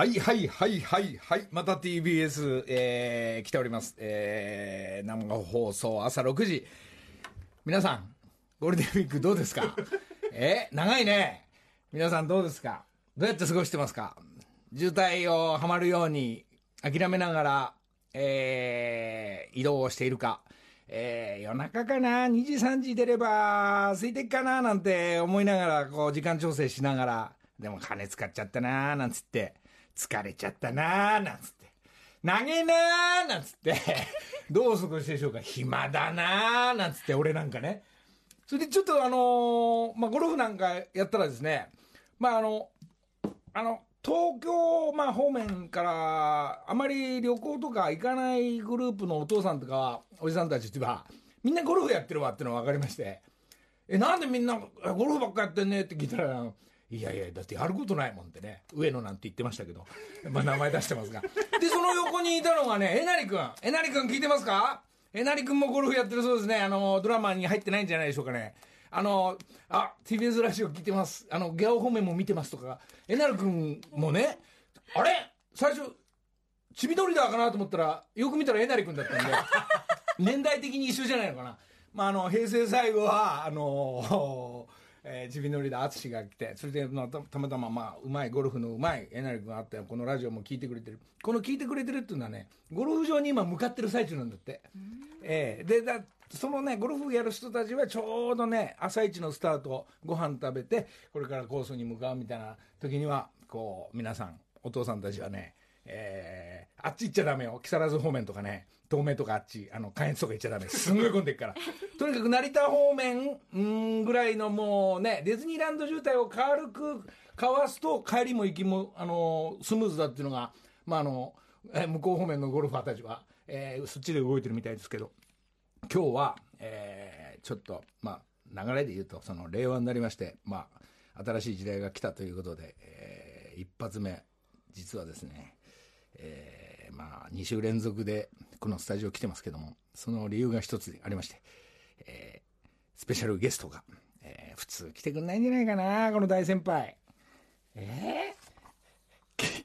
はいはいはいはいはい。また TBS、えー、来ております。えー、生放送朝6時。皆さん、ゴールデンウィークどうですか？えー、長いね。皆さんどうですか？どうやって過ごしてますか？渋滞をはまるように諦めながら、えー、移動をしているか。えー、夜中かな ?2 時3時出れば空いてっかな？なんて思いながら、こう時間調整しながら、でも金使っちゃったななんつって、疲れちゃったなーなんつって。投げなーなんつって、どう過ごしてでしょうか暇だなーなんつって、俺なんかね。それでちょっとあのーまあ、ゴルフなんかやったらですね、まあ、あの、あの、東京、まあ、方面から、あまり旅行とか行かないグループのお父さんとか、おじさんたちは、みんなゴルフやってるわってのが分かりまして、え、なんでみんなゴルフばっかやってんねって聞いたら、いやいや、だってやることないもんってね、上野なんて言ってましたけど、まあ名前出してますが。で、その横にいたのがね、えなりくん。えなりくん聞いてますか？えなりくんもゴルフやってるそうですね。あの、ドラマに入ってないんじゃないでしょうかね。あの、あ、TBS ラジオ聞いてます。あの、ギャオ方面も見てますとか、えなりくんもね、あれ？最初、ちびドリダーかなと思ったら、よく見たらえなりくんだったんで、年代的に一緒じゃないのかな。まあ、あの、平成最後は、あの、えー、ちびのりだ淳が来て、それで、まあ、たたまたま、まあ、うまい、ゴルフのうまい、えなり君があって、このラジオも聞いてくれてる。この聞いてくれてるっていうのはね、ゴルフ場に今向かってる最中なんだって。ええで、だ、そのね、ゴルフやる人たちはちょうどね、朝一のスタート、ご飯食べて、これからコースに向かうみたいな時には、こう、皆さん、お父さんたちはね、えー、あっち行っちゃダメよ。木更津方面とかね、東名とかあっち、あの、関越とか行っちゃダメ。すんごい混んでっから。とにかく成田方面、うん、ぐらいのもうね、ディズニーランド渋滞を軽くかわすと、帰りも行きも、あの、スムーズだっていうのが、まあ、あの、えー向こう方面のゴルファーたちは、えーそっちで動いてるみたいですけど、今日は、えーちょっと、まあ、流れで言うと、その、令和になりまして、まあ、新しい時代が来たということで、えー一発目、実はですね、えーまあ、2週連続でこのスタジオ来てますけども、その理由が一つありまして、えースペシャルゲストが、えー普通来てくんないんじゃないかな、この大先輩。えー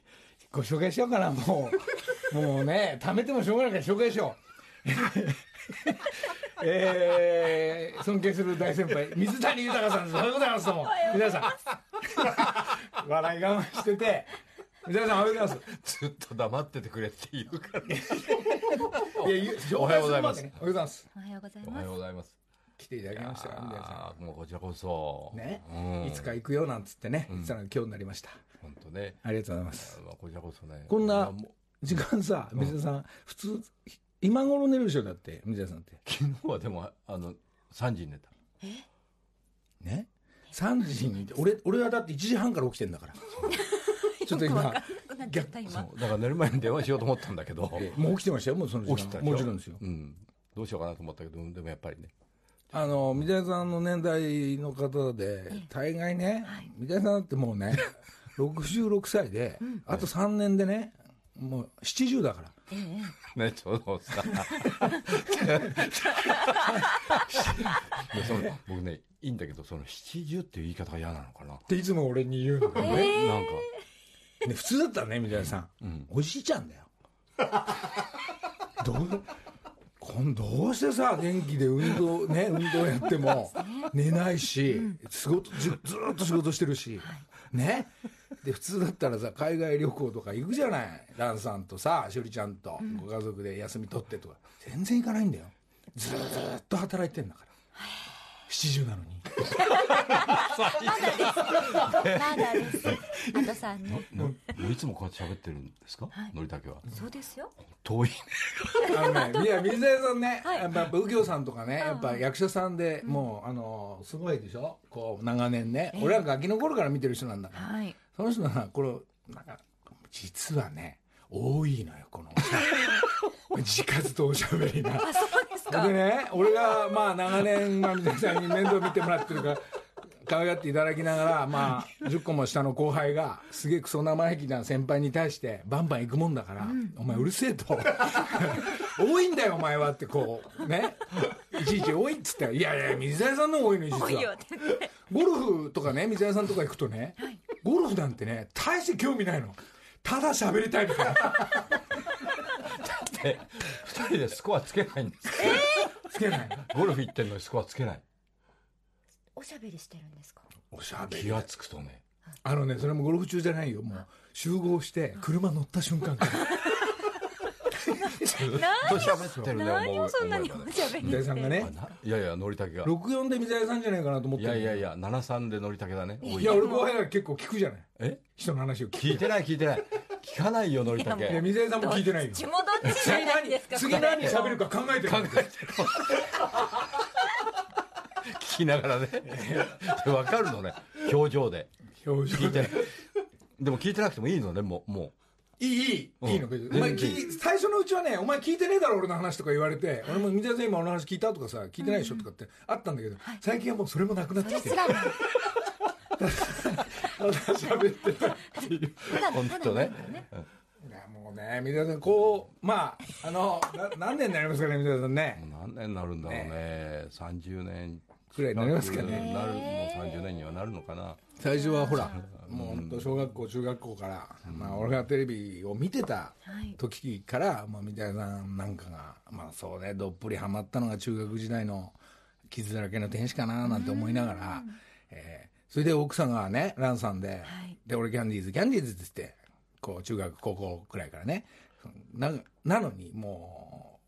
ご紹介しようかな、もう。もうね、貯めてもしょうがないから紹介しよう。えー、尊敬する大先輩、水谷豊さんです。おはようございます、どうも。皆さん。笑い我慢してて、水谷さんおはようございます。ずっと黙っててくれって言うから。いやいやおはようございますおはようございます。おはようございおはますようございます。来ていただきましたよ、水谷さああ、もうこちらこそ。ん。ね、うんいつか行くよなんつってね、言ってたのが今日になりました。本当ね。ありがとうございます。まあこちらこそね。こんな時間さ、水谷さん、普通、今頃寝るでしょ、だって、水谷さんって。昨日はでも、あの、3時に寝た。ね ?3 時に、俺、俺はだって1時半から起きてんだから。ちょっと今、なっちゃった今そうだから寝る前に電話しようと思ったんだけど。え もう起きてましたよ、もうその時間。起きてたもちろんですよ。うん。どうしようかなと思ったけど、でもやっぱりね。あの、水谷さんの年代の方で、大概ね、水谷さんだってもうね、66歳で、あと3年でね、もう70だから。ね、ちょうどさ。でその僕ね、いいんだけど、その七十っていう言い方が嫌なのかな。っていつも俺に言うのね。なんか、ね普通だったらね、水谷さん。うん。おじいちゃんだよ。どう、こんどうしてさ、元気で運動、ね、運動やっても、寝ないし、仕事、ずずっと仕事してるし、ね。で、普通だったらさ、海外旅行とか行くじゃない。ランさんとさ、しおりちゃんと、ご家族で休み取ってとか。全然行かないんだよ。ずっと働いてんだから。70なのに。まだです。あとさんねのいつもこうやって喋ってるんですか、のりたけは。そうですよ。遠いね。あのね、いや、水谷さんね、はい。やっぱ、やっぱ右京さんとかね、やっぱ役者さんで、もう、あの、すごいでしょ？こう、長年ね。俺はガキの頃から見てる人なんだから。はい。その人は、これ、なんか、実はね、多いのよ、この、自活とおしゃべりな。か？でね、俺が、まあ、長年、まあ、皆さんに面倒見てもらってるから、可愛がっていただきながら、まあ、10個も下の後輩が、すげえクソ生意気な先輩に対して、バンバン行くもんだから、お前うるせえと。多いんだよ、お前はって、こう、ね？いちいち多いっつって、いやいや、水谷さんの方が多いのに、実は。ゴルフとかね、水谷さんとか行くとね、ゴルフなんてね、大して興味ないの。ただ喋りたいみたいなで二人でスコアつけないんですつけない。ゴルフ行ってんのにスコアつけない。おしゃべりしてるんですか？おしゃべり。気がつくとね。あのねそれもゴルフ中じゃないよ。もう集合して車乗った瞬間から。ずっと喋ってるね何をそんなにおしゃべり水谷さんがね。いやいやのりたけが。64で水谷さんじゃないかなと思っていやいやいや73でのりたけだね多い。いや俺後輩が結構聞くじゃない。え？人の話を聞く聞いてない聞いてない聞かないよのりたいやけ水谷さんも聞いてないよ。どっちもどっちじゃないですか次何喋るか考えてる。考えてる。聞きながらね。分かるのね表情で。表情聞いてない。でも聞いてなくてもいいのねもうもいいいい。うん。いいの別に。お前聞い最初のうちはね「お前聞いてねえだろ俺の話」とか言われて俺も「水谷さん今俺の話聞いた?」とかさ「聞いてないでしょ?」とかってあったんだけど最近はもうそれもなくなってきて 喋ってたっていう本当ね。いやもうね。水谷さんこうまああのな何年になりますかね水谷さんね。もう何年になるんだろうね30年くらいになりますかね。なるもう30年にはなるのかな。最初はほらもう本当小学校中学校から、まあ、俺がテレビを見てたはい時から、まあ、三谷さんなんかが、まあそうね、どっぷりハマったのが中学時代の傷だらけの天使かななんて思いながら、えーそれで奥さんがね、ランさんで、はい。で、俺キャンディーズ、キャンディーズって言って、こう中学、高校くらいからね、ななのにも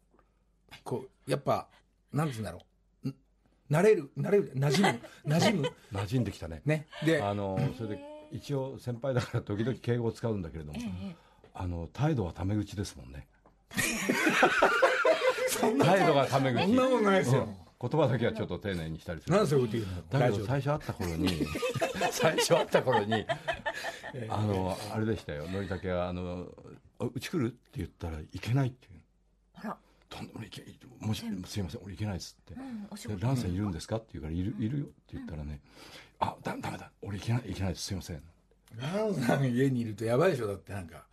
う、こう、やっぱ、なんつうんだろう、ん慣れる、慣れる、馴染む、馴染む、馴染んできたね。ね。で、あのそれで一応先輩だから時々敬語を使うんだけれども、ええあの態度はタメ口ですもんね。態度が。タメ口。そんなことないですよ。うん言葉だけはちょっと丁寧にしたりする。なんでそういうこと言うの？だけど最初会った頃に 最初会った頃にあのあれでしたよ。のりたけがあの「あうち来る?」って言ったら「行けない」っていうあらとんでもない行けもしすいません俺行けないっすって。うんお仕事。でランさんいるんですか？って言うからいるいるよって言ったらねあだダメだ。俺行けない行けないです。すいませんランさん家にいるとやばいでしょだってなんか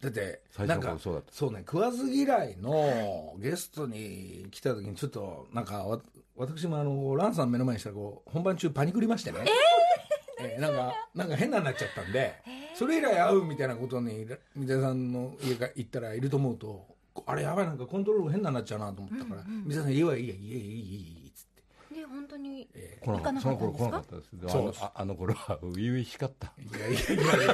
だって最初のなんか頃そうだった。そうね食わず嫌いのゲストに来た時にちょっとなんかわ私もあのランさん目の前にしたらこう本番中パニクりましてね。えーなんかなんか変なになっちゃったんでそれ以来会うみたいなことに三谷さんの家が行ったらいると思うとあれやばいなんかコントロール変なになっちゃうなと思ったから三谷さん家はいいやいいやいいいいい本当に行かなかったんですか？の頃来なかったです。であのああの頃は初々しかった。いやいやいやい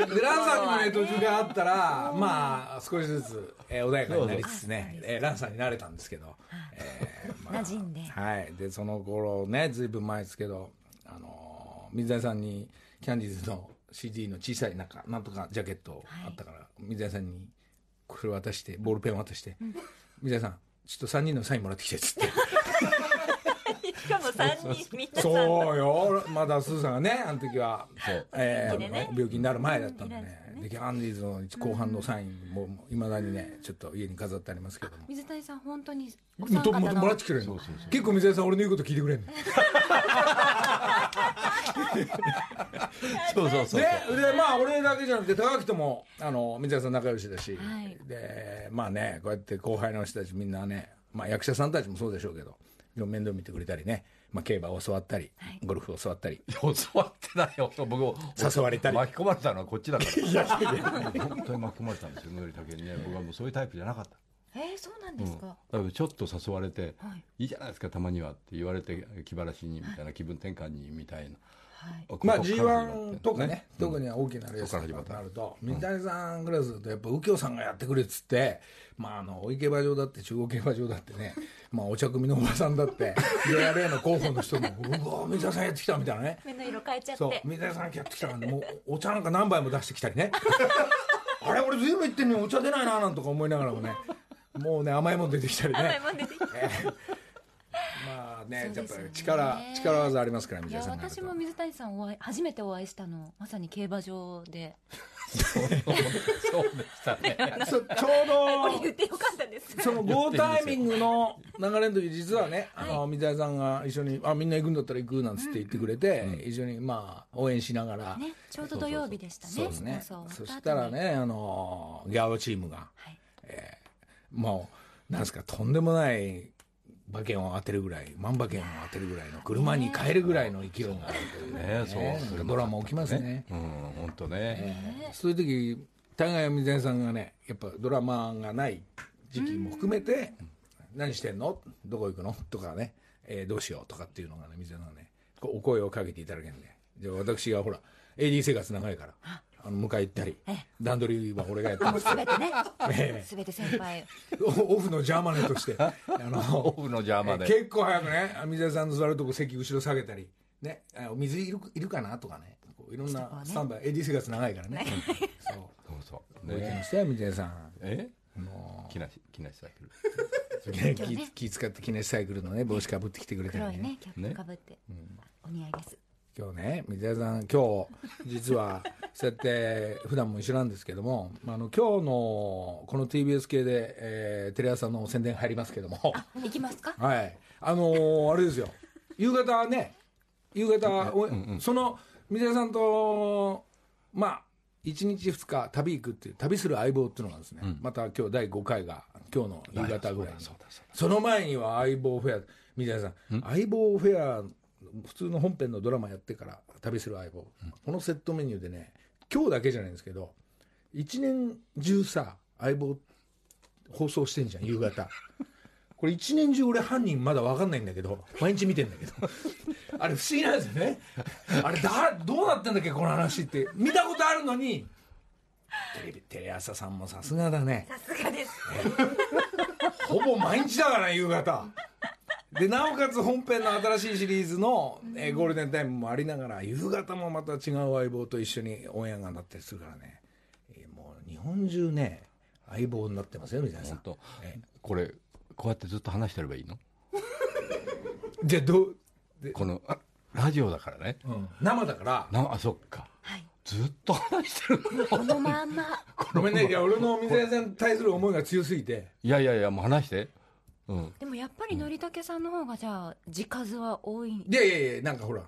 や。でランさんにもね途中で会ったらまあ少しずつ、えー穏やかになりつつねえーランさんになれたんですけど、えーまあ 馴染んで。はい。でその頃ねずいぶん前ですけどあのー水谷さんにキャンディーズの CD の小さいなんかなんとかジャケットあったから、水谷さんにこれ渡してボールペン渡して、水谷さんちょっと3人のサインもらってきてっつって。しかも三人みんなそうよ。まだスーさんがねあの時は。えー病気になる前だったんでうんね。でキャンディーズの後半のサインもいまだにねちょっと家に飾ってありますけども。水谷さん本当にお三方のもらってきてくれるのそうそうそう。結構水谷さん俺の言うこと聞いてくれるの？そうそうそうででまあ俺だけじゃなくて高木ともあの水谷さん仲良しだし、はい。でまあねこうやって後輩の人たちみんなね、まあ、役者さんたちもそうでしょうけど面倒見てくれたりね、まあ、競馬を教わったり、はい。ゴルフを教わったり。教わってないよ。僕も誘われたり。巻き込まれたのはこっちだから。いや本当に巻き込まれたんですよのりたけにね僕はもうそういうタイプじゃなかった。えー、そうなんうん、だですか、からちょっと誘われて、はい。い、いじゃないですかたまにはって言われて気晴らしにみたいな気分転換にみたいな、はいまあここから始まって G1 とかね、特には大きなレースとなると、水谷さんぐらいすると、やっぱ右京さんがやってくれっつって、まあ、あの、大井競馬場だって、中央競馬場だってね、まあ、お茶組のおばさんだって、JRA の候補の人も、うわ、水谷さんやってきたみたいなね。目の色変えちゃっそうて、水谷さんやってきたからね、もう、お茶なんか何杯も出してきたりね。あれ、俺ずいぶん言ってんのにお茶出ないな、なんとか思いながらもね、もうね、甘いもん出てきたりね。甘いもん出てきた。まあね、やっぱり力、力技ありますから、水谷さん私も水谷さんお会い初めてお会いしたのまさに競馬場で。そうでしたね。ちょうど言ってよかったです。そのゴータイミングの流れの時実はね、あの水谷さんが一緒にあみんな行くんだったら行くなんつって言ってくれて、一緒にまあ応援しながら、ねちょうど土曜日でしたね。そうですねそしたらねあのギャオチームがはい。もうなんですかとんでもない馬券を当てるぐらい万馬券を当てるぐらいの車に変えるぐらいの勢いがあるというね。そうドラマ起きますね。うん本当ね、そういう時大概水谷さんがねやっぱドラマがない時期も含めて「何してんの？どこ行くの?」とかね、えーどうしよう?」とかっていうのがね水谷さんがねお声をかけていただけるんで。で私がほら AD 生活長いからあの迎え行ったり。段取りは俺がやってますすべてね。えすべて先輩。オ オフのジャーマネとして。あのオフの邪魔で結構早くね水谷さんの座るとこ席後ろ下げたり。ね。あお水いるいるかなとかね。こういろんなスタンバイ。AD 生活長いからね。そう。そうそう。ねましたよ水谷さん。えも木梨木梨サイクル。うね気気使って記念サイクルのね帽子かぶってきてくれたりね。黒いねキャップかぶって。お似合いです。今日ね水谷さん今日実はそうやって普段も一緒なんですけどもあの今日のこの TBS 系で、えーテレ朝の宣伝入りますけども。行きますか？はい。あのーあれですよ。夕方ね夕方、おその水谷さんとまあ1日2日旅行くっていう旅する相棒っていうのがですね、また今日第5回が今日の夕方ぐらいに。その前には相棒フェア水谷さん。相棒フェア普通の本編のドラマやってから旅する相棒、このセットメニューでね今日だけじゃないんですけど一年中さ相棒放送してんじゃん夕方。これ一年中俺犯人まだ分かんないんだけど毎日見てんだけど。あれ不思議なんですよね。あれだどうなってんだっけこの話って。見たことあるのに。テレビテレ朝さんもさすがだね。さすがです。ほぼ毎日だからね夕方でなおかつ本編の新しいシリーズの、えーゴールデンタイムもありながら夕方もまた違う相棒と一緒にオンエアがなったりするからね、えーもう日本中ね相棒になってますよみたいなさん。本当。えこれこうやってずっと話してればいいの？じゃあどう、でこのあラジオだからね。うん、生だから。なあそっか。はい。ずっと話してる このまんま。ごめんね。いや俺の水谷さんに対する思いが強すぎて。いやいやいやもう話してうん。でもやっぱりのりたけさんの方がじゃあ字数は多いいやいやいやなんかほら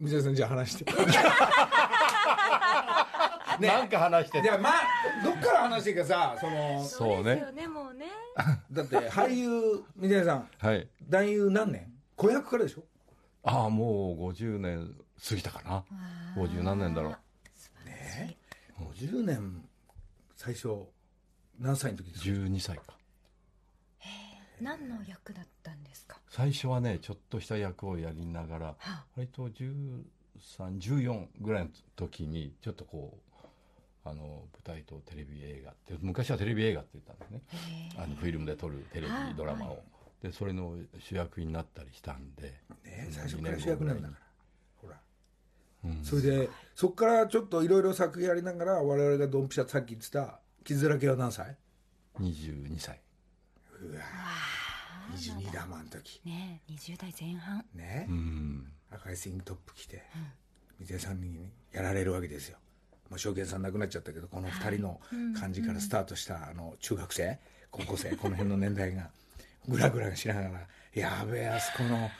水谷さんじゃあ話して。ね。なんか話してじゃあまあどっから話していいかさそのそうね。ですよねもうね。だって俳優水谷さんはい。男優何年？子役からでしょ？ああもう50年過ぎたかな。50何年だろう。ね50年最初何歳の時ですか？12歳か何の役だったんですか？最初はねちょっとした役をやりながらは割と1314ぐらいの時にちょっとこうあの舞台とテレビ映画って昔はテレビ映画って言ったんですね。あのフィルムで撮るテレビはいドラマを、でそれの主役になったりしたんで、ね最初から主役なんだから。ほら。うん。それでそっからちょっといろいろ作品やりながら我々がドンピシャさっき言ってた傷だけは何歳？22歳うわ22だ。もん時。ねえ20代前半。ねうん。赤いスイングトップ着て水谷さんにやられるわけですよ。まあ証券さん亡くなっちゃったけどこの2人の感じからスタートしたあの中学生高校生この辺の年代が グラグラしながら「やべえあそこの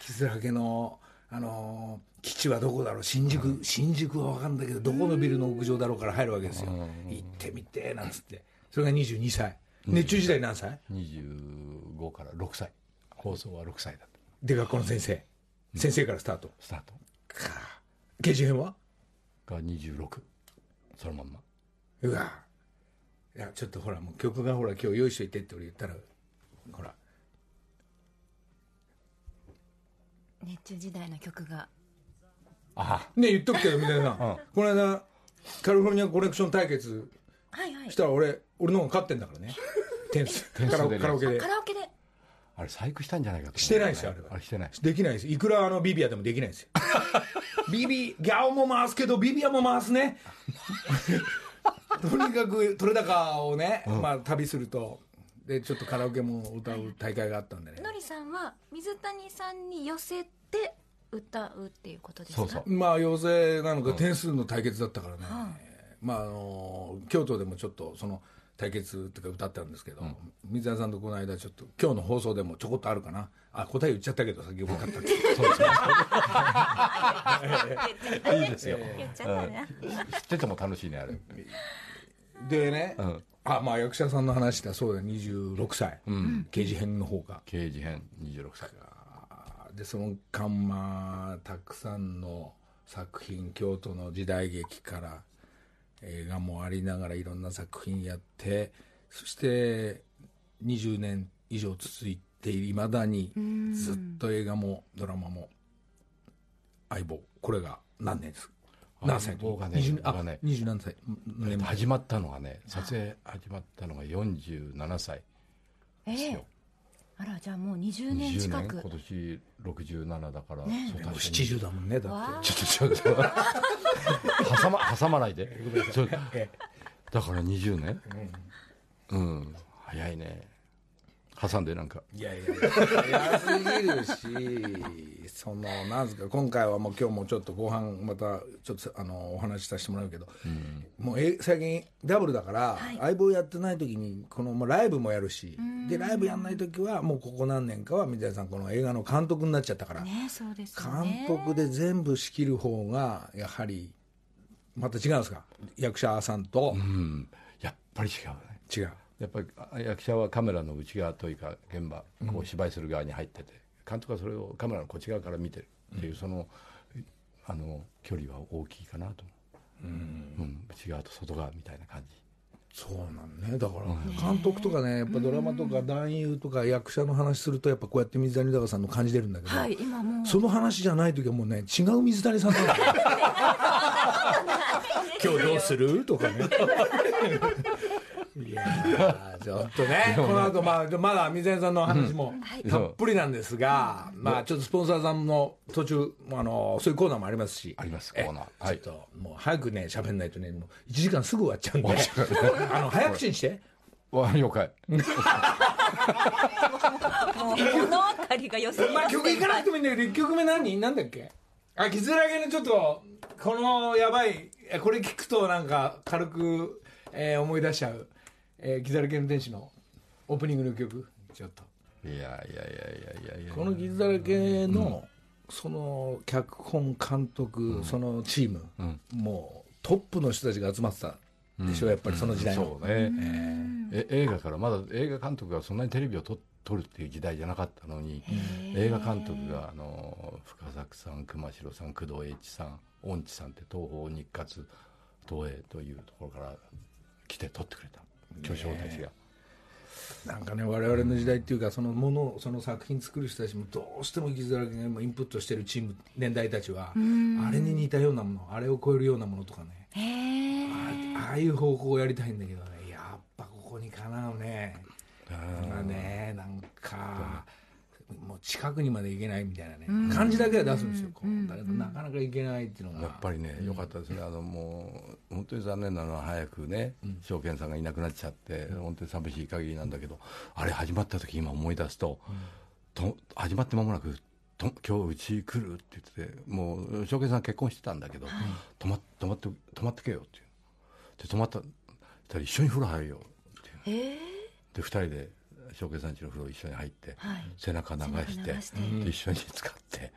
傷だけのあの基地はどこだろう新宿新宿は分かんないけどどこのビルの屋上だろうから入るわけですよ。行ってみてなんつって。それが22歳熱中時代何歳？25から6歳。放送は6歳だった。で学校の先生。先生からスタート。スタート。か。刑事編は？が26そのまんま。うわ。いやちょっとほらもう曲がほら今日用意しといてって俺言ったらほら。熱中時代の曲が。あね言っとくけどみたいな、ん。この間カリフォルニアコレクション対決はいはい。したら俺俺の方が勝ってんだからね。点数カラオ点数でね。カラオケで。カラオケで。あれ細工したんじゃないかと思う。してないですよあれは。あれ。してない。できないです。いくらあのビビアでもできないですよ。ビビギャオも回すけどビビアも回すね。とにかく取れ高をね、まあ旅すると。でちょっとカラオケも歌う大会があったんでね。のりさんは水谷さんに寄せて歌うっていうことですか？そうそう。まあ陽性なのか点数の対決だったからね、まああの京都でもちょっとその対決っていうか歌ったんですけど、水谷さんとこの間ちょっと今日の放送でもちょこっとあるかな。あ答え言っちゃったけど先ほど勝ったって。いいですよ、言っちゃったね。うん。知ってても楽しいねあれ。でね、うんああまあ役者さんの話だそうだ26歳、刑事編の方が刑事編26歳。でその間まあたくさんの作品京都の時代劇から映画もありながらいろんな作品やってそして20年以上続いていまだにずっと映画もドラマも相棒これが何年です？か何歳のがね20あ僕がね20何歳？始まったのがね撮影始まったのが47歳ええですよ、あらじゃあもう20年20近く。年今年67だから、ね。でもそう確かに70だもんねだって。ちょっとちょっと挟ま 挟まないで。だから20年？うん、早いね挟んでなんか。いやいや、早すぎるし、その、なんですか、今回はもう今日もちょっと後半、また、ちょっと、あの、お話しさせてもらうけど、もうえ、最近、ダブルだから、相棒やってない時に、この、もうライブもやるし、で、ライブやんない時は、もうここ何年かは、水谷さん、この映画の監督になっちゃったから、ねそうですよね。監督で全部仕切る方が、やはり、また違うんですか？役者さんと。う、ん。やっぱり違うね。違う。やっぱりあ役者はカメラの内側というか現場こう芝居する側に入ってて、監督はそれをカメラのこっち側から見てるっていう、そのあの距離は大きいかなと。思う、うん。内側と外側みたいな感じ。そうなんね。だから監督とかねやっぱドラマとか男優とか役者の話するとやっぱこうやって水谷豊さんの感じてるんだけど、はい今もう。その話じゃない時はもうね違う水谷さん 今日どうする？とかね いやーちょっとねこの後まあまだ水谷さんの話もたっぷりなんですが、まあちょっとスポンサーさんの途中あのそういうコーナーもありますし。ありますえコーナー。はい。ちょっともう早くね喋んないとねもう1時間すぐ終わっちゃうんで。あの早口にして。わ了解。もう物分かりが良すぎまあ曲いかなくてもいいんだけど1曲目何？なんだっけ？あ傷だけのちょっとこのやばいえこれ聞くとなんか軽く、えー思い出しちゃう、えー、傷だらけの天使のオープニングの曲。ちょっと。いやいやいやいやいや。この傷だらけの、その脚本監督、そのチーム、もうトップの人たちが集まってたでしょ、やっぱりその時代の、そうね、え映画からまだ映画監督がそんなにテレビを撮撮るっていう時代じゃなかったのに映画監督があの深作さん熊代さん工藤英一さん恩地さんって東宝日活東映というところから来て撮ってくれた巨匠たちが、なんかね我々の時代っていうかそのものその作品作る人たちもどうしても傷だらけが今インプットしてるチーム年代たちはあれに似たようなものあれを超えるようなものとかね。あああいう方向をやりたいんだけどね。やっぱここにかなうね。まあねなんか近くにまで行けないみたいなね感じだけは出すんですよこうだけどなかなか行けないっていうのが。やっぱりね良かったですね、あのもう本当に残念なのは早くね証券さんがいなくなっちゃって、本当に寂しい限りなんだけどあれ始まった時今思い出すと,、と始まって間もなくと「今日うち来る?」って言っててもう証券さん結婚してたんだけど、泊ま泊まって泊まってけよっていう。で泊まったしたら一緒に風呂入るよっていう。ええで2人で証券さん家の風呂一緒に入って、はい。背中流して一緒に使って、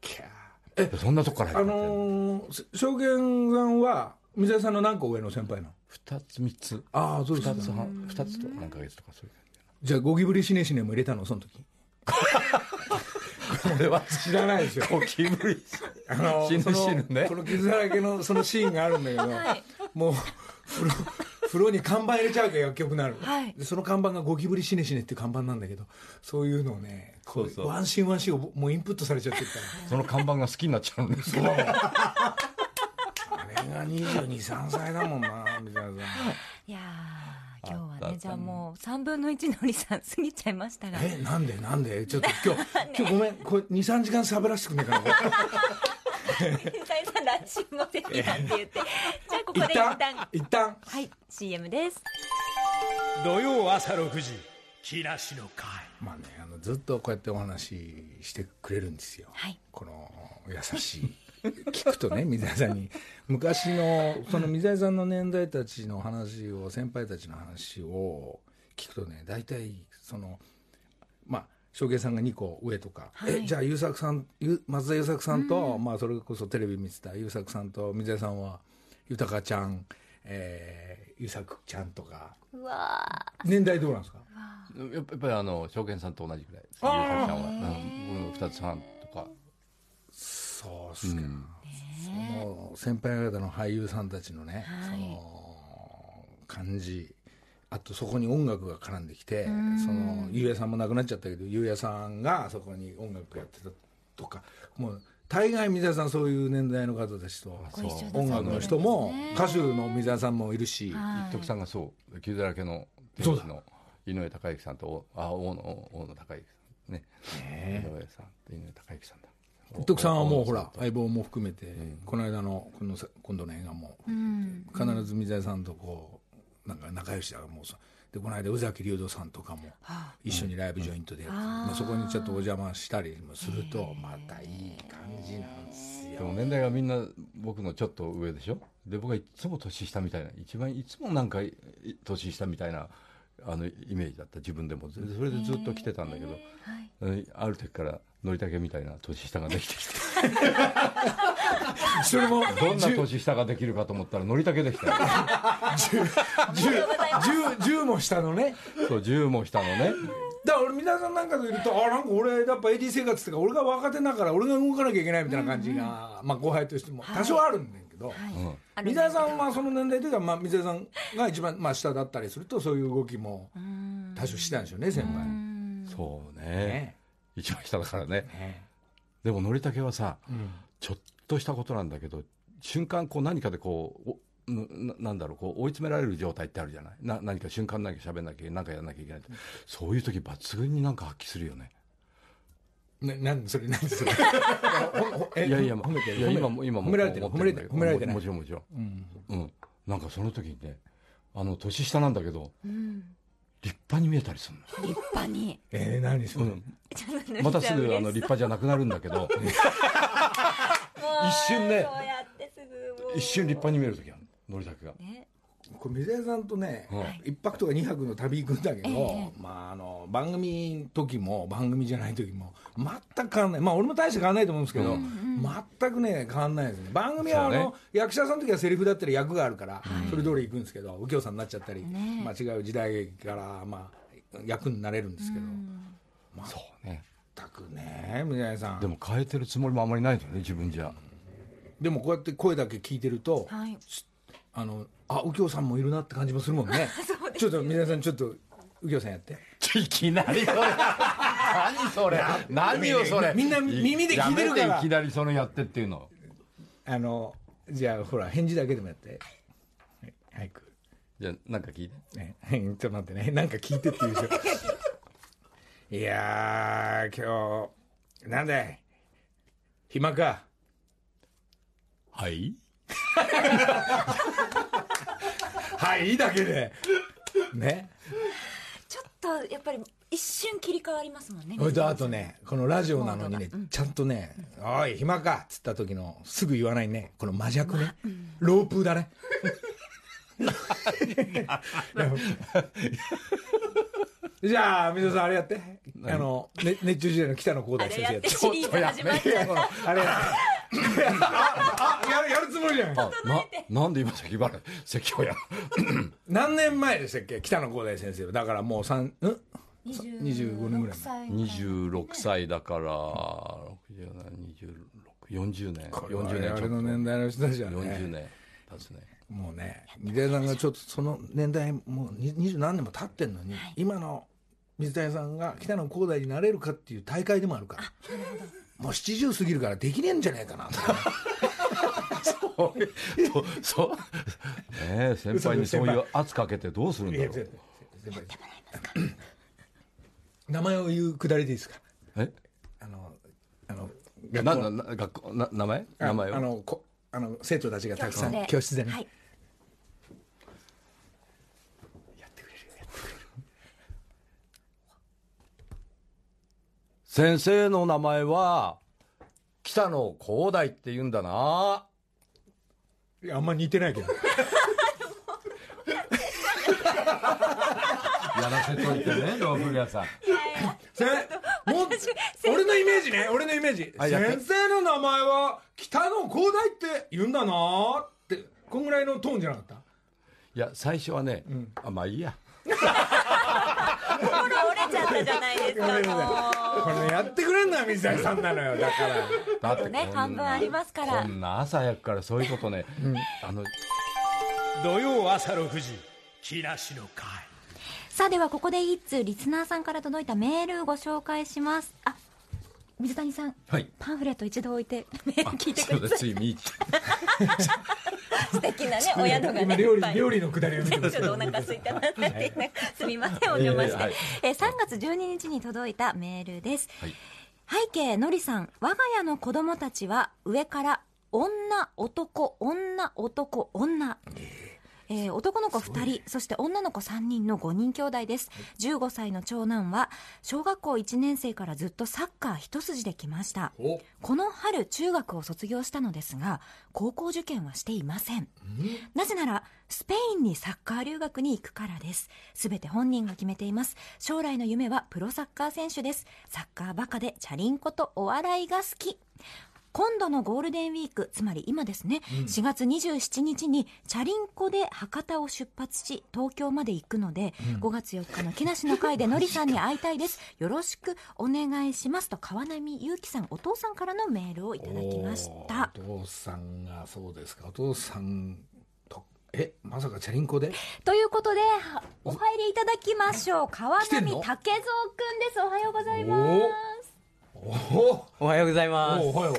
キャー。でそんなとこからあ始まってるのー、証券さんは水谷さんの何個上の先輩なの？2つ3つ。ああそうですか2つ半二つと何ヶ月とかそういうじ。ゃあゴキブリシネシネも入れたの？その時。俺は知らないですよ。ゴキブリあの死ぬ死ぬね。この傷だらけのそのシーンがあるんだけど、はい。もう風呂風呂に看板入れちゃうから薬局になる、はい。でその看板がゴキブリシネシネっていう看板なんだけどそういうのをねこそうそう。ワンシーンワンシーンをもうインプットされちゃってるから。その看板が好きになっちゃうんですよ。あれが223歳だもんなみたいなさいやー今日はねじゃあもう3分の1のりさん過ぎちゃいましたが。えなんでなんで？ちょっと今日今日ごめんこれ23時間喋らせてくれないかな水谷さん来週もぜひなんて言って。じゃあここで一旦？一旦。はい。CM です。土曜朝6時木梨の会。まあねあのずっとこうやってお話ししてくれるんですよ、はい。この優しい。聞くとね水谷さんに。昔のその水谷さんの年代たちの話を先輩たちの話を聞くとね大体そのまあ証券さんが2個上とか、はい。えじゃあ優作さんゆ松田優作さんと、まあそれこそテレビ見てた優作さんと水谷さんは豊ちゃん、えー優作ちゃんとか。うわ年代どうなんですか？やっぱやっぱりあの証券さんと同じぐらい。優作ちゃんは、うん、僕の二つ半とか、そうっすか、うん、その先輩方の俳優さんたちのね、はい。その感じあとそこに音楽が絡んできてん。そのゆうやさんも亡くなっちゃったけどゆうやさんがそこに音楽やってたとかもう大概水谷さんそういう年代の方たちと音楽の人も歌手の水谷さんもいるし、はい。一徳さんがそう傷だらけのそうだ。天使の井上隆之さんとあ大野大野隆之さんね。ね井上さんと井上隆之さんだ。一徳さんはもうほら相棒も含めて、この間のこのさ今度の映画もうん。必ず水谷さんとこうなんか仲良しだからもうさでこの間宇崎竜斗さんとかも一緒にライブジョイントでやって、まあ、そこにちょっとお邪魔したりもするとまたいい感じなんですよ。でも年代がみんな僕のちょっと上でしょ？で僕はいつも年下みたいな一番いつもなんかい年下みたいなあのイメージだった自分でも。それでずっと来てたんだけど、はい。うんある時からのりたけみたいな年下ができてきて。それもどんな年下ができるかと思ったらのりたけできたよ。10, 10も下のね。そう10も下のね。だから俺皆さんなんかといるとあなんか俺やっぱ AD 生活っていうか俺が若手だから俺が動かなきゃいけないみたいな感じが、まあ後輩としても多少あるんだけど、はい。水谷さんはその年代というか、まあ、水谷さんが一番、まあ、下だったりするとそういう動きもうん。多少したんでしょうね先輩。うん。そうね。ね。一番下だからね。ね。でものりたけはさうん。ちょっとしたことなんだけど瞬間こう何かでこうおななんだろうこう追い詰められる状態ってあるじゃない？な何か瞬間何か喋んなきゃ何かやらなきゃいけないって。そういう時抜群になんか発揮するよねななんそれ何それ？いやいや褒めてる。いや今も今も。褒められてる？褒められてる？褒められてない？もちろんもちろん。うん。うん。なんかその時にねあの年下なんだけどうん。立派に見えたりする立派に。えー、何それ、の、うん、またすぐあの立派じゃなくなるんだけど。一瞬ね。そうやってすぐもう。一瞬立派に見える時あるの。りたけが。ねこれ水谷さんとね、はい。一泊とか二泊の旅行くんだけど、ええ。まあ、あの番組の時も番組じゃない時も全く変わんない。まあ俺も大して変わんないと思うんですけど、全くね変わんないですね。番組はあの、役者さんの時はセリフだったり役があるから、それ通り行くんですけど右京さんになっちゃったり、ね。まあ、違う時代劇から、まあ、役になれるんですけど、そうね。全くね水谷さん。でも変えてるつもりもあんまりないのよね自分じゃ。でもこうやって声だけ聞いてると、はい。あのあ右京さんもいるなって感じもするもんね。ちょっと水谷さんちょっと右京さんやって。いきなりそれ。何それ。何よそれ。みんな耳で聞いてるから。いきなりそのやってっていうの。あのじゃあほら返事だけでもやって。はい早く。じゃあなんか聞いて。ねちょっと待ってね。なんか聞いてって言うでしょ。いやー今日なんだい？暇か？はい はいだけで。ね。ちょっとやっぱり一瞬切り替わりますもんねそれとあとねこのラジオなのにねちゃんとね「おい暇か」っつった時のすぐ言わないね。この魔弱ね。ロープだね。じゃあ水戸さんあれやって。あの、ね、熱中時代の北野光あ大先生やって。れやってシリーズ始まっちゃったあ れやああ やる やるつもりじゃんあななんで今先払い席をや何年前でしたっけ？北野光大先生は。だからもう3ん？25年ぐらい前。26歳。だから6040年。40年我々のちょっと。年代の人たちはね。40年経つね。もうね水谷さんがちょっとその年代もう二二十何年も経ってんのに、今の水谷さんが北野光大になれるかっていう大会でもあるからもう70過ぎるからできねえんじゃないかな。そう。そう。ねえ先輩にそういう圧かけてどうするんだろう。名前を言うくだりでいいですか？え？あのあのな学校なな学校な名前？名前を？あのこあの生徒たちがたくさん教教室でね、はい先生の名前は北野広大って言うんだな。いやあんま似てないけど。やらせといてねローフリアさん。せもう俺のイメージね俺のイメージ。あやって。先生の名前は北野広大って言うんだなーってこんぐらいのトーンじゃなかった？いや最初はね、あまあいいや心折れちゃったじゃないですかもう。これやってくれんのは水谷さんなのよだから。だってね半分ありますから。こんな朝早くからそういうことね、あの土曜朝6時木梨の会。さあではここで一通リスナーさんから届いたメールをご紹介します。あ水谷さんはい。パンフレット一度置いてメール聞いてください。素敵なねお宿がね今料理料理のくだりを見てまちすょっとお腹空いたなって言ってねすみませんお邪魔して、えーはい。えー3月12日に届いたメールです、はい。背景のりさん我が家の子供たちは上から女男女男女。えー男の子2人そして女の子3人の5人兄弟です。15歳の長男は小学校1年生からずっとサッカー一筋で来ました。お。この春中学を卒業したのですが高校受験はしていません。なぜならスペインにサッカー留学に行くからです。すべて本人が決めています。将来の夢はプロサッカー選手です。サッカーバカでチャリンコとお笑いが好き今度のゴールデンウィークつまり今ですね、4月27日にチャリンコで博多を出発し東京まで行くので、5月4日の木梨の会でのりさんに会いたいです。よろしくお願いしますと川波祐希さんお父さんからのメールをいただきました。お父さんがそうですか。お父さんとえまさかチャリンコで？ということではお入りいただきましょう。川波武蔵くんです。おはようございますおおおはようございます。おおはよ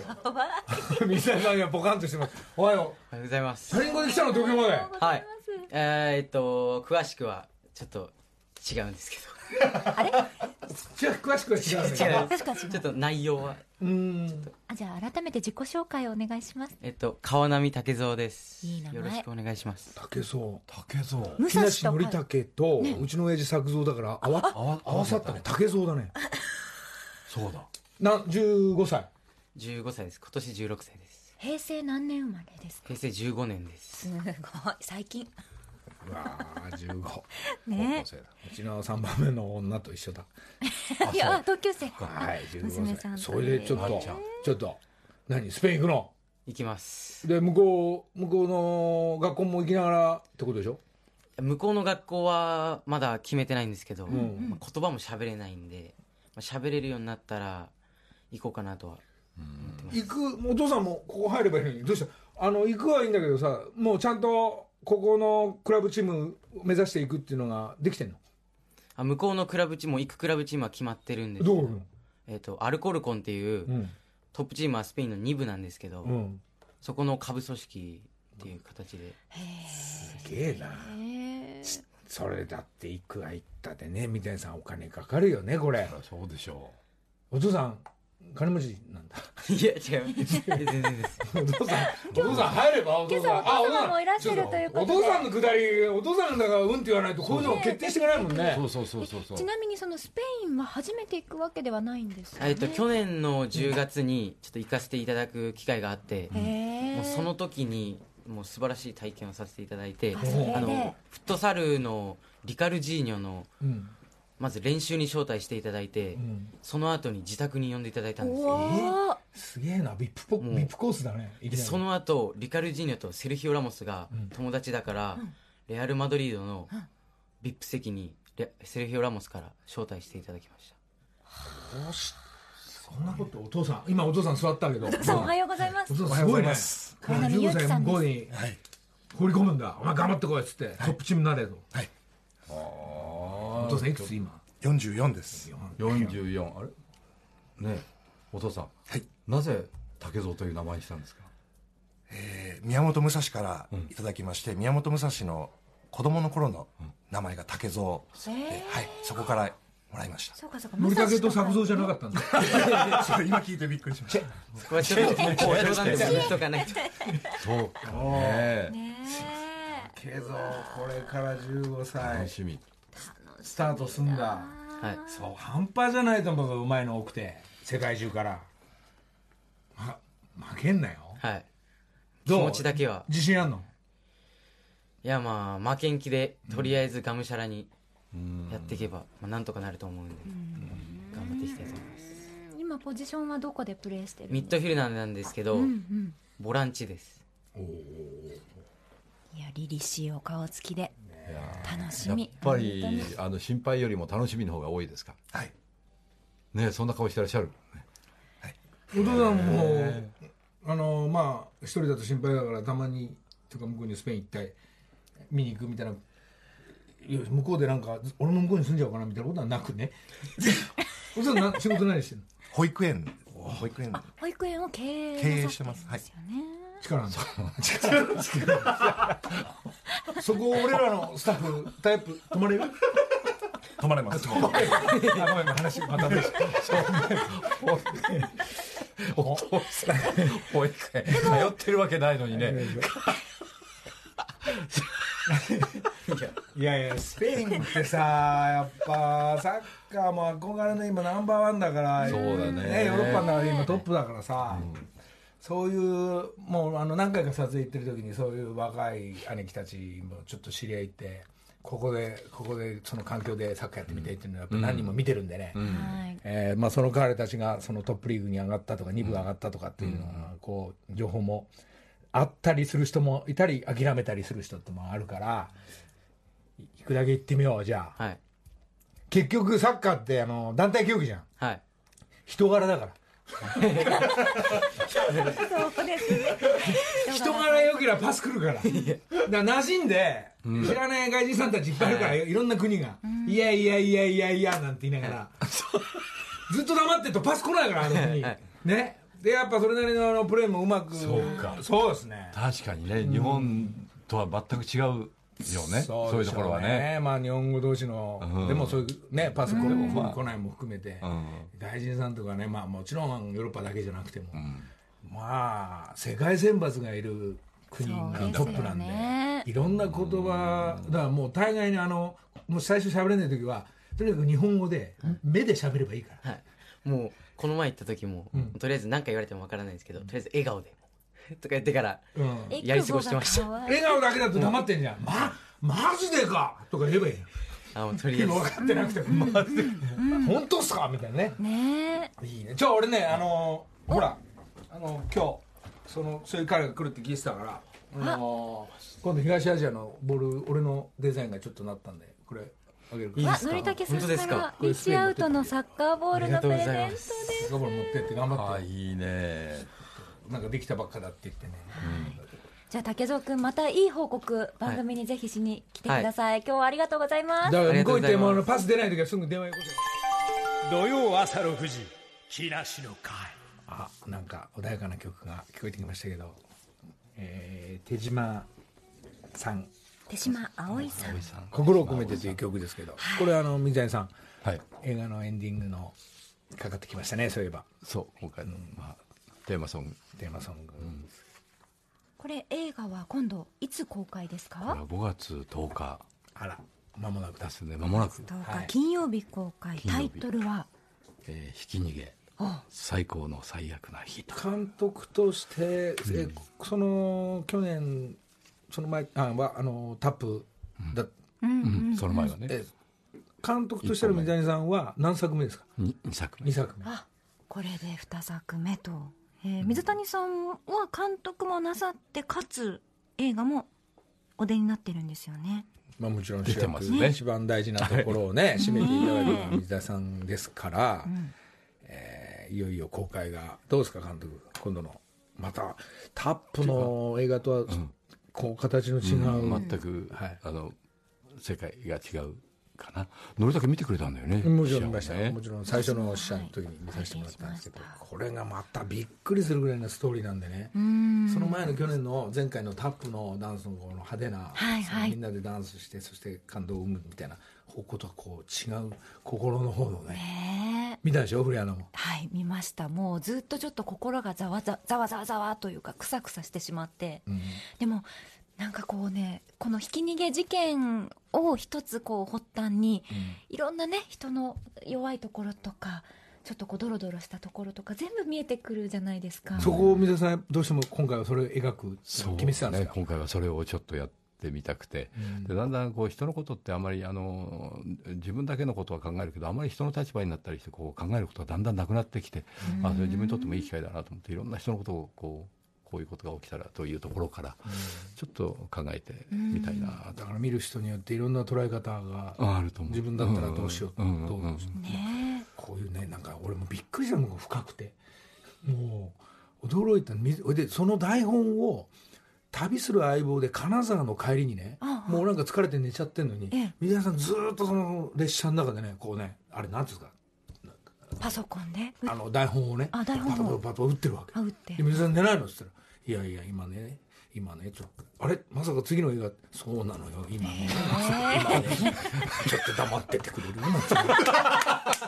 う。水谷さんがポカンとしてます。おはよおはようございます。ャリンコで来たの東京まで。はい。えー、っと、詳しくはちょっと違うんですけじゃあ 詳しくは違うんだど。けど。違う。確かに。ちょっと内容は。うーん。あじゃあ改めて自己紹介をお願いします。えっと、川波武蔵です。いい名前。よろしくお願いします。竹蔵。竹蔵武木梨と憲武とうちの親父作蔵だからあわ合わさったね竹蔵だね。そうだな15歳。15歳です。今年16歳です。平成何年生まれですか？平成15年です。すごい。最近。うわー15 ね。高校生だ。うちの3番目の女と一緒だ。いやあ同級生。はい娘さん15歳とそれでちょっとちょっと何スペイン行くの？行きます。で向こう向こうの学校も行きながらってことでしょ？向こうの学校はまだ決めてないんですけど、ん。まあ言葉も喋れないんで、まあ喋れるようになったら行こうかなとは。行くお父さんもここ入ればいいのにどうした？あの行くはいいんだけどさもうちゃんとここのクラブチーム目指していくっていうのができてんの？あ向こうのクラブチームも行くクラブチームは決まってるんですどういう？のえっとアルコルコンっていう、うん。トップチームはスペインの2部なんですけど、うん。そこの下部組織っていう形で、すげえな。それだっていくら行ったでね三谷さんお金かかるよねこれ。そうでしょお父さん金持ちなんだ。いや違う全然です。お父さんお父さん入ればお父さん。今朝お父様あもいらっしゃるということで。お父さんのくだりお父さんだからうんって言わないとこういうの決定していかないもんね。うそうそうそうそうそう。ちなみにそのスペインは初めて行くわけではないんですえっと去年の10月にちょっと行かせていただく機会があって、へもうその時にもう素晴らしい体験をさせていただいてあのフットサルのリカルジー。ニョのうんまず練習に招待していただいて、うん。その後に自宅に呼んでいただいたんですおよおすげえなビップポビップコースだねその後リカルジーニョとセルヒオ・ラモスが友達だから、レアル・マドリードの VIP 席にレセルヒオ・ラモスから招待していただきました。よし。そんなことお父さん今お父さん座ったけど。お父さんおはようございます。お父さんす。ごいね。川波祐15歳向こうにはい。放り込むんだ。お前頑張ってこいっつってトップチームになれと。はい。お父さんいくつ？今。44です。44あれ？ねえお父さん。はい。なぜ竹蔵という名前にしたんですか？えー宮本武蔵からいただきまして、宮本武蔵の子供の頃の名前が竹蔵で、はい。そこからもらいました。そうかそうか。のりたけと作造じゃななかったんだ。それ今聞いてびっくりしました。そこはちょっと冗談でも言っとかないとそうかねねけどこれから15え歳楽しみスタートすんだ。はい。そう半端じゃないと思ううまいの多くて。世界中から。ま負けんなよ。はい。気どう？持ちだけは。自信あんの？いやまあ負けん気でとりあえずがむしゃらにやっていけば、まあ、なんとかなると思うんで。頑張っていきたいと思います。今ポジションはどこでプレーしてるミッドフィルダーなんですけど、うんうん。ボランチです。いや凛々しいお顔つきで楽しやっみぱりあの心配よりも楽しみの方が多いですか？はい。ねそんな顔してらっしゃる、ね、お父さんもあのまあ一人だと心配だからたまにとか向こうにスペイン行って見に行くみたいないや向こうでなんか俺も向こうに住んじゃおうかなみたいなことはなくね。お父さんな仕事何してんの？保育園保育園。保育園を経営経営してまするんですよね、力なんです力そこ俺らのスタッフタイプ泊まれる？泊まれます。あごめん話またで すお父さん保育園通ってるわけないのにねいやいやスペインってさやっぱサッカーも憧れの今ナンバーワンだからそうだね。ヨーロッパの中で今トップだからさ、そういうもうあの何回か撮影行ってる時にそういう若い兄貴たちもちょっと知り合いってここでここでその環境でサッカーやってみたいっていうのはやっぱ何人も見てるんでね、はい。えーまあ、その彼たちがそのトップリーグに上がったとか2部上がったとかっていうのはこう情報もあったりする人もいたり諦めたりする人ってもあるから行くだけ行ってみようじゃあ。はい。結局サッカーってあの団体競技じゃん。はい。人柄だからそうですね。人柄良ければパス来るから。だから馴染んで、知らない外人さんたちいっぱいいるから、い、ろんな国が、いやいやいやいやいやなんて言いながら、ずっと黙ってるとパス来ないからあの国、はい。ね。でやっぱそれなりのあのプレーもうまく。そうか。そうですね。確かにね日本とは全く違うよね、そういうところはね。まあ日本語同士の、うん。でもそういうねパス来るまあ来ないも含めて、うん。外人さんとかねまあもちろんヨーロッパだけじゃなくても、まあ世界選抜がいる国がトップなんでねいろんな言葉だからもう大概にあのもう最初喋れない時はとにかく日本語で目で喋ればいいから、はい。もうこの前行った時も、とりあえず何か言われてもわからないんですけどとりあえず笑顔で とか言ってからうん。やり過ごしてました。笑顔だけだと黙ってんじゃん、まマジでか。とか言えばいい。よあもうとりあえず。分かってなくても、マジで本当っすか？みたいなね。ね。いいね。じゃあ俺ねあのほらあの今日そのそういう彼が来るって聞いてたからあの今度東アジアのボール俺のデザインがちょっとなったんでこれあげるから。あいいですかのりたけさ本当ですか？んからリッチアウトのサッカーボールのプレゼントでありがとうございます。ガボル持ってって頑張って。あいいねなんかできたばっかだって言ってね、じゃあ竹蔵君またいい報告番組にぜひしに来てください、今日はありがとうございます。だから向こう行ってもパス出ない時はすぐ電話よこせ土曜朝6時木梨の会。あなんか穏やかな曲が聞こえてきましたけど、えー手島さん。手島葵さん。葵さん「心を込めて」という曲ですけど、これあの水谷さん。はい。映画のエンディングのかかってきましたねそういえば。そう今回の、まあ、テーマソング。テーマソング、これ映画は今度いつ公開ですか？これは5月10日。あら間もなくだですね。間もなく、10日、はい。金曜日公開。タイトルは？えーひき逃げ。最高の最悪な日と。監督として、えその去年その前あはあのタップだ、うん、その前はね、え監督としての水谷さんは何作目ですか？に2作目。2作目。あこれで2作目と、えー水谷さんは監督もなさってかつ映画もお出になってるんですよね。まあ、もちろん出主役てますね。一番大事なところをね、締めていただくのは水田さんですから、えーいよいよ公開がどうですか監督今度のまたタップの映画とは、こう形の違う、うん。全く、はい。あの世界が違うかな。のりたけ見てくれたんだよねもちろんね。もちろん最初の試写の時に見させてもらったんですけど、これがまたびっくりするぐらいのストーリーなんでね、その前の去年の前回のタップのダンスのこの派手な、はいはい。みんなでダンスしてそして感動を生むみたいな方向とはこう違う心の方のね見たでしょ古谷のも。はい見ました。もうずっとちょっと心がざわざざわざわざわというかくさくさしてしまって、でもなんかこうねこのひき逃げ事件を一つこう発端に、いろんなね人の弱いところとかちょっとこうドロドロしたところとか全部見えてくるじゃないですか。そこを水田さんどうしても今回はそれを描く決めてたんですか？ね。今回はそれをちょっとやってみたくて、でだんだんこう人のことってあまりあの自分だけのことは考えるけどあまり人の立場になったりしてこう考えることがだんだんなくなってきて、あそれ自分にとってもいい機会だなと思っていろんな人のことをこうこういうことが起きたらというところから、ちょっと考えてみたいな。だから見る人によっていろんな捉え方がああると思う。自分だったらどうしよう、どうこういうねなんか俺もびっくりしたのが深くて。もう驚いたでその台本を旅する相棒で金沢の帰りにねもうなんか疲れて寝ちゃってんのにええ。水谷さんずーっとその列車の中でねこうねあれなんていうんですか？パソコンで？あの台本をねあ台本を。パタパタパ打ってるわけ。あ打ってで水谷さん寝ないの？っつったら「いやいや今ね今ねちょっとあれ？まさか次の映画？そうなのよ今ね。今ね。ちょっと黙っててくれる？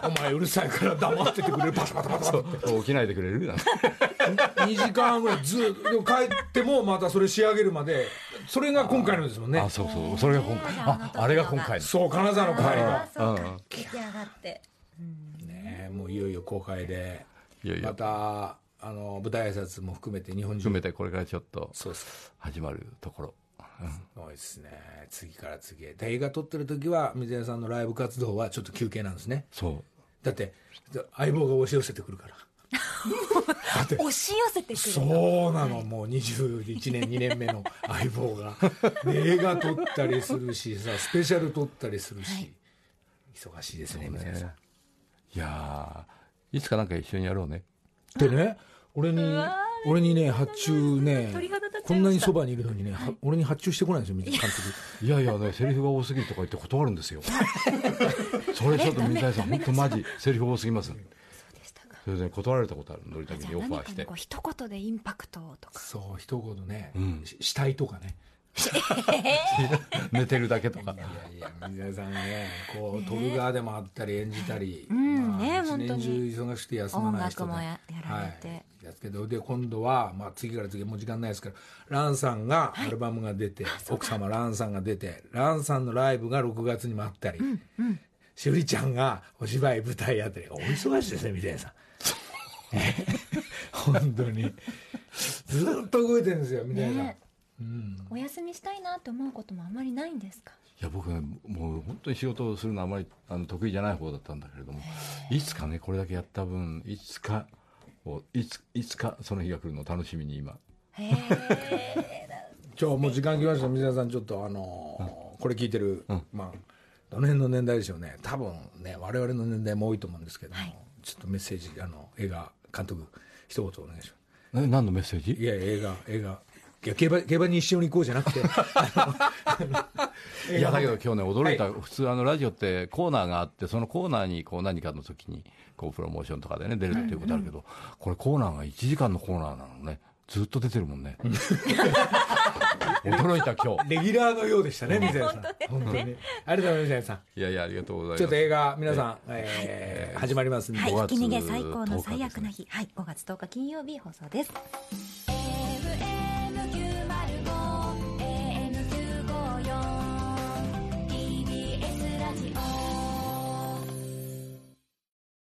お前うるさいから黙っててくれる？パタパタパタって。起きないでくれる？なんて2 時間ぐらいずっと帰ってもまたそれ仕上げるまでそれが今回のですもんね。あそうそう。それが今回。ああれが今回の。そう金沢の帰りが出来上がって。ねもういよいよ公開で。いよいよ。またあの舞台挨拶も含めて日本中。含めてこれからちょっとそうです始まるところ。すごいですね。次から次へ。で映画撮ってる時は水谷さんのライブ活動はちょっと休憩なんですね。そう。だって相棒が押し寄せてくるから。押し寄せてくるそうなの。もう21年2年目の相棒が。で映画撮ったりするしさスペシャル撮ったりするし、忙しいですね水谷さん。ね。いやーいつかなんか一緒にやろうね。でね俺に俺にね発注ねこんなにそばにいるのにね、は俺に発注してこないんですよ水谷監督。いやいやねセリフが多すぎるとか言って断るんですよ。それちょっと水谷さん本当マジセリフ多すぎます。それで、ね、断られたことあるのりたけにオファーして。こう一言でインパクトとか。そう一言ね、ん。し死体とかね。寝てるだけとか。いやいや水谷さんねこう撮る側でもあったり演じたり、んね一本当に。年中忙しくて休まない人で音楽もややられて。はい、ですけどで今度は、まあ、次から次へもう時間ないですからランさんがアルバムが出て、奥様ランさんが出てランさんのライブが6月にもあったり、しおりちゃんがお芝居舞台やったりお忙しいですね水谷さ。ん 本当に。ずっと動いてるんですよ水谷さん、ね。お休みしたいなって思うこともあまりないんですか？いや僕ねもう本当に仕事をするのはあまりあの得意じゃない方だったんだけれどもいつかねこれだけやった分いつかをいついつかその日が来るのを楽しみに今。へえ 今日もう時間来ました水谷さん。ちょっとあのーこれ聞いてる、まあどの辺の年代でしょうね。多分ね我々の年代も多いと思うんですけども、ちょっとメッセージあの映画監督一言お願いしまえ何のメッセージ？すいや映画映画いや競馬競馬に一緒に行こうじゃなくて。いやだけど今日ね驚いた、普通あのラジオってコーナーがあってそのコーナーにこう何かの時にこうプロモーションとかでね出るっていうことあるけど、これコーナーが1時間のコーナーなのね。ずっと出てるもんね。驚いた今日。レギュラーのようでしたね水谷さん。本当にありがとうございます水谷さん。いやいやありがとうございます。ちょっと映画皆さん、えー始まりますんで、はい、5月ひき逃げ最高の10日。最悪な日、はい、5月10日金曜日放送です。